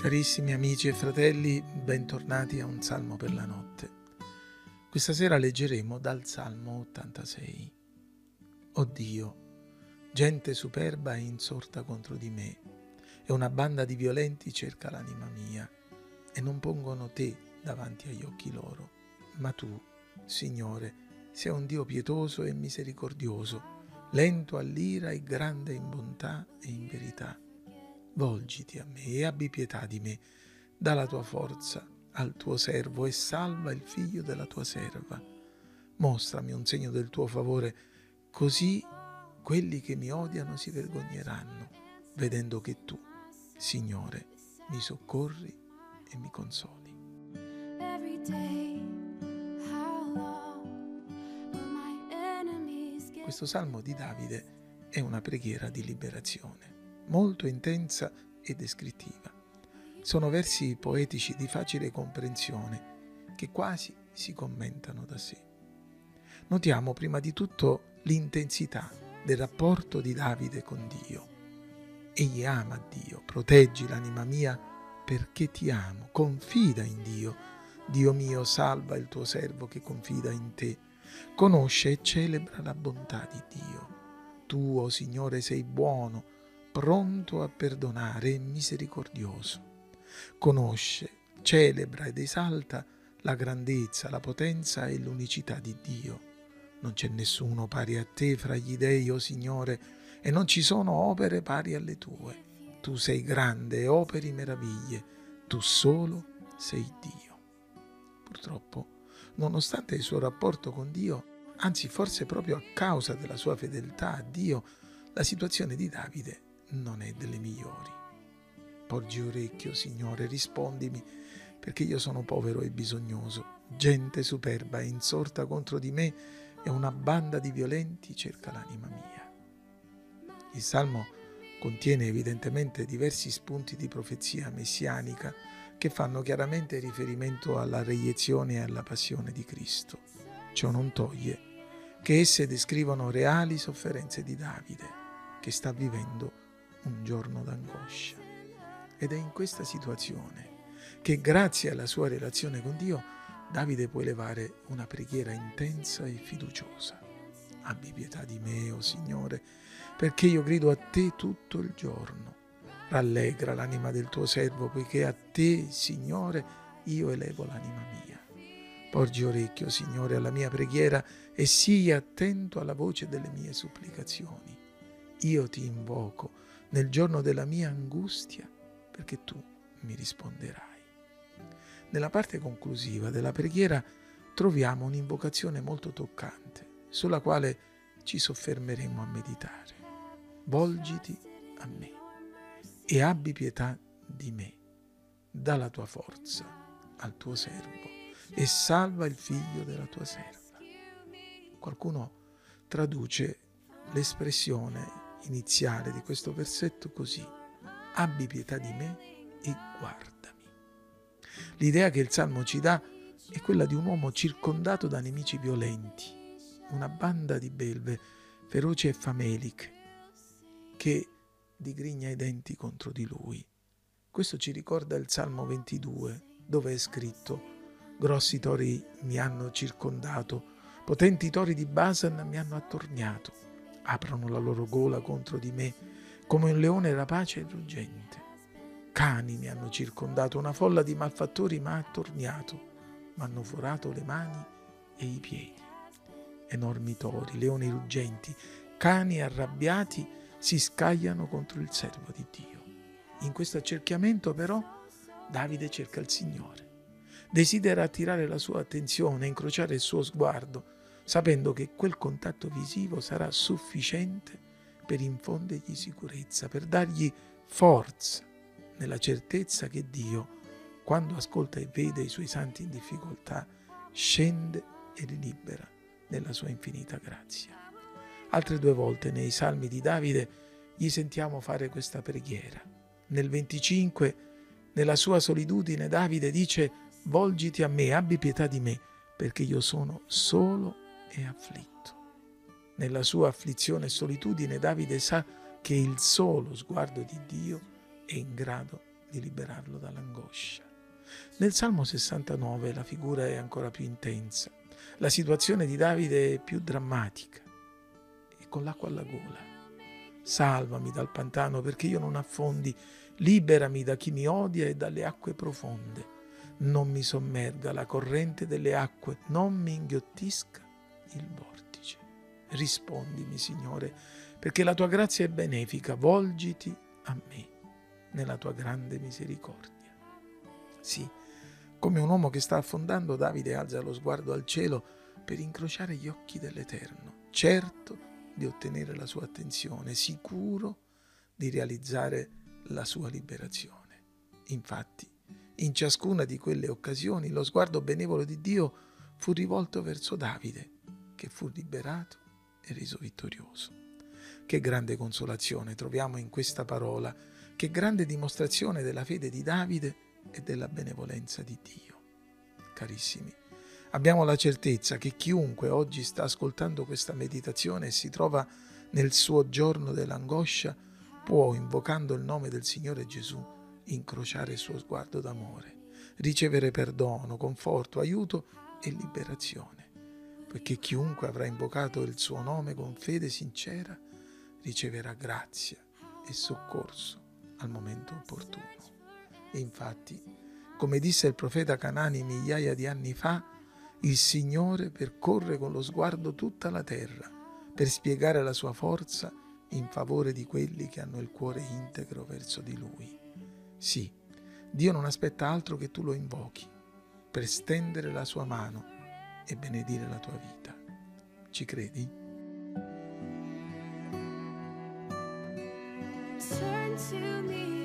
Carissimi amici e fratelli, bentornati a un salmo per la notte. Questa sera leggeremo dal Salmo 86. O Dio, gente superba è insorta contro di me, e una banda di violenti cerca l'anima mia, e non pongono te davanti agli occhi loro. Ma tu, Signore, sei un Dio pietoso e misericordioso, lento all'ira e grande in bontà e in verità volgiti a me e abbi pietà di me, dà la tua forza al tuo servo e salva il figlio della tua serva. Mostrami un segno del tuo favore, così quelli che mi odiano si vergogneranno, vedendo che tu, Signore, mi soccorri e mi consoli. Questo salmo di Davide è una preghiera di liberazione molto intensa e descrittiva. Sono versi poetici di facile comprensione che quasi si commentano da sé. Notiamo prima di tutto l'intensità del rapporto di Davide con Dio. Egli ama Dio, proteggi l'anima mia perché ti amo, confida in Dio. Dio mio, salva il tuo servo che confida in te. Conosce e celebra la bontà di Dio. Tu, oh Signore, sei buono, pronto a perdonare e misericordioso. Conosce, celebra ed esalta la grandezza, la potenza e l'unicità di Dio. Non c'è nessuno pari a te fra gli dei, o oh Signore, e non ci sono opere pari alle tue. Tu sei grande e operi meraviglie, tu solo sei Dio. Purtroppo, nonostante il suo rapporto con Dio, anzi forse proprio a causa della sua fedeltà a Dio, la situazione di Davide non è delle migliori. Porgi orecchio, Signore, rispondimi, perché io sono povero e bisognoso. Gente superba è insorta contro di me e una banda di violenti cerca l'anima mia. Il Salmo contiene evidentemente diversi spunti di profezia messianica che fanno chiaramente riferimento alla reiezione e alla passione di Cristo. Ciò non toglie che esse descrivono reali sofferenze di Davide, che sta vivendo un giorno d'angoscia. Ed è in questa situazione che grazie alla sua relazione con Dio Davide può elevare una preghiera intensa e fiduciosa. Abbi pietà di me, o oh Signore, perché io grido a te tutto il giorno. Rallegra l'anima del tuo servo, poiché a te, Signore, io elevo l'anima mia. Porgi orecchio, Signore, alla mia preghiera e sii attento alla voce delle mie supplicazioni. Io ti invoco nel giorno della mia angustia, perché tu mi risponderai. Nella parte conclusiva della preghiera troviamo un'invocazione molto toccante, sulla quale ci soffermeremo a meditare. Volgiti a me e abbi pietà di me, dà la tua forza al tuo servo e salva il figlio della tua serva. Qualcuno traduce l'espressione iniziale di questo versetto così, abbi pietà di me e guardami. L'idea che il Salmo ci dà è quella di un uomo circondato da nemici violenti, una banda di belve feroci e fameliche che digrigna i denti contro di lui. Questo ci ricorda il Salmo 22, dove è scritto Grossi tori mi hanno circondato, potenti tori di Basan mi hanno attorniato aprono la loro gola contro di me come un leone rapace e ruggente. Cani mi hanno circondato, una folla di malfattori mi ha attorniato, mi hanno forato le mani e i piedi. Enormi tori, leoni ruggenti, cani arrabbiati si scagliano contro il servo di Dio. In questo accerchiamento però Davide cerca il Signore. Desidera attirare la sua attenzione, incrociare il suo sguardo, sapendo che quel contatto visivo sarà sufficiente per infondergli sicurezza, per dargli forza nella certezza che Dio, quando ascolta e vede i suoi santi in difficoltà, scende e li libera nella sua infinita grazia. Altre due volte nei salmi di Davide gli sentiamo fare questa preghiera. Nel 25, nella sua solitudine, Davide dice, volgiti a me, abbi pietà di me, perché io sono solo e afflitto. Nella sua afflizione e solitudine Davide sa che il solo sguardo di Dio è in grado di liberarlo dall'angoscia. Nel Salmo 69 la figura è ancora più intensa, la situazione di Davide è più drammatica e con l'acqua alla gola. Salvami dal pantano perché io non affondi, liberami da chi mi odia e dalle acque profonde. Non mi sommerga la corrente delle acque, non mi inghiottisca il vortice. Rispondimi, Signore, perché la tua grazia è benefica, volgiti a me nella tua grande misericordia. Sì, come un uomo che sta affondando, Davide alza lo sguardo al cielo per incrociare gli occhi dell'Eterno, certo di ottenere la sua attenzione, sicuro di realizzare la sua liberazione. Infatti, in ciascuna di quelle occasioni lo sguardo benevolo di Dio fu rivolto verso Davide, che fu liberato e reso vittorioso. Che grande consolazione troviamo in questa parola, che grande dimostrazione della fede di Davide e della benevolenza di Dio. Carissimi, abbiamo la certezza che chiunque oggi sta ascoltando questa meditazione e si trova nel suo giorno dell'angoscia può, invocando il nome del Signore Gesù, incrociare il suo sguardo d'amore, ricevere perdono, conforto, aiuto e liberazione, poiché chiunque avrà invocato il suo nome con fede sincera riceverà grazia e soccorso al momento opportuno. E infatti, come disse il profeta Canani migliaia di anni fa, il Signore percorre con lo sguardo tutta la terra per spiegare la sua forza in favore di quelli che hanno il cuore integro verso di Lui. Sì, Dio non aspetta altro che tu lo invochi per stendere la sua mano e benedire la tua vita. Ci credi? Turn to me.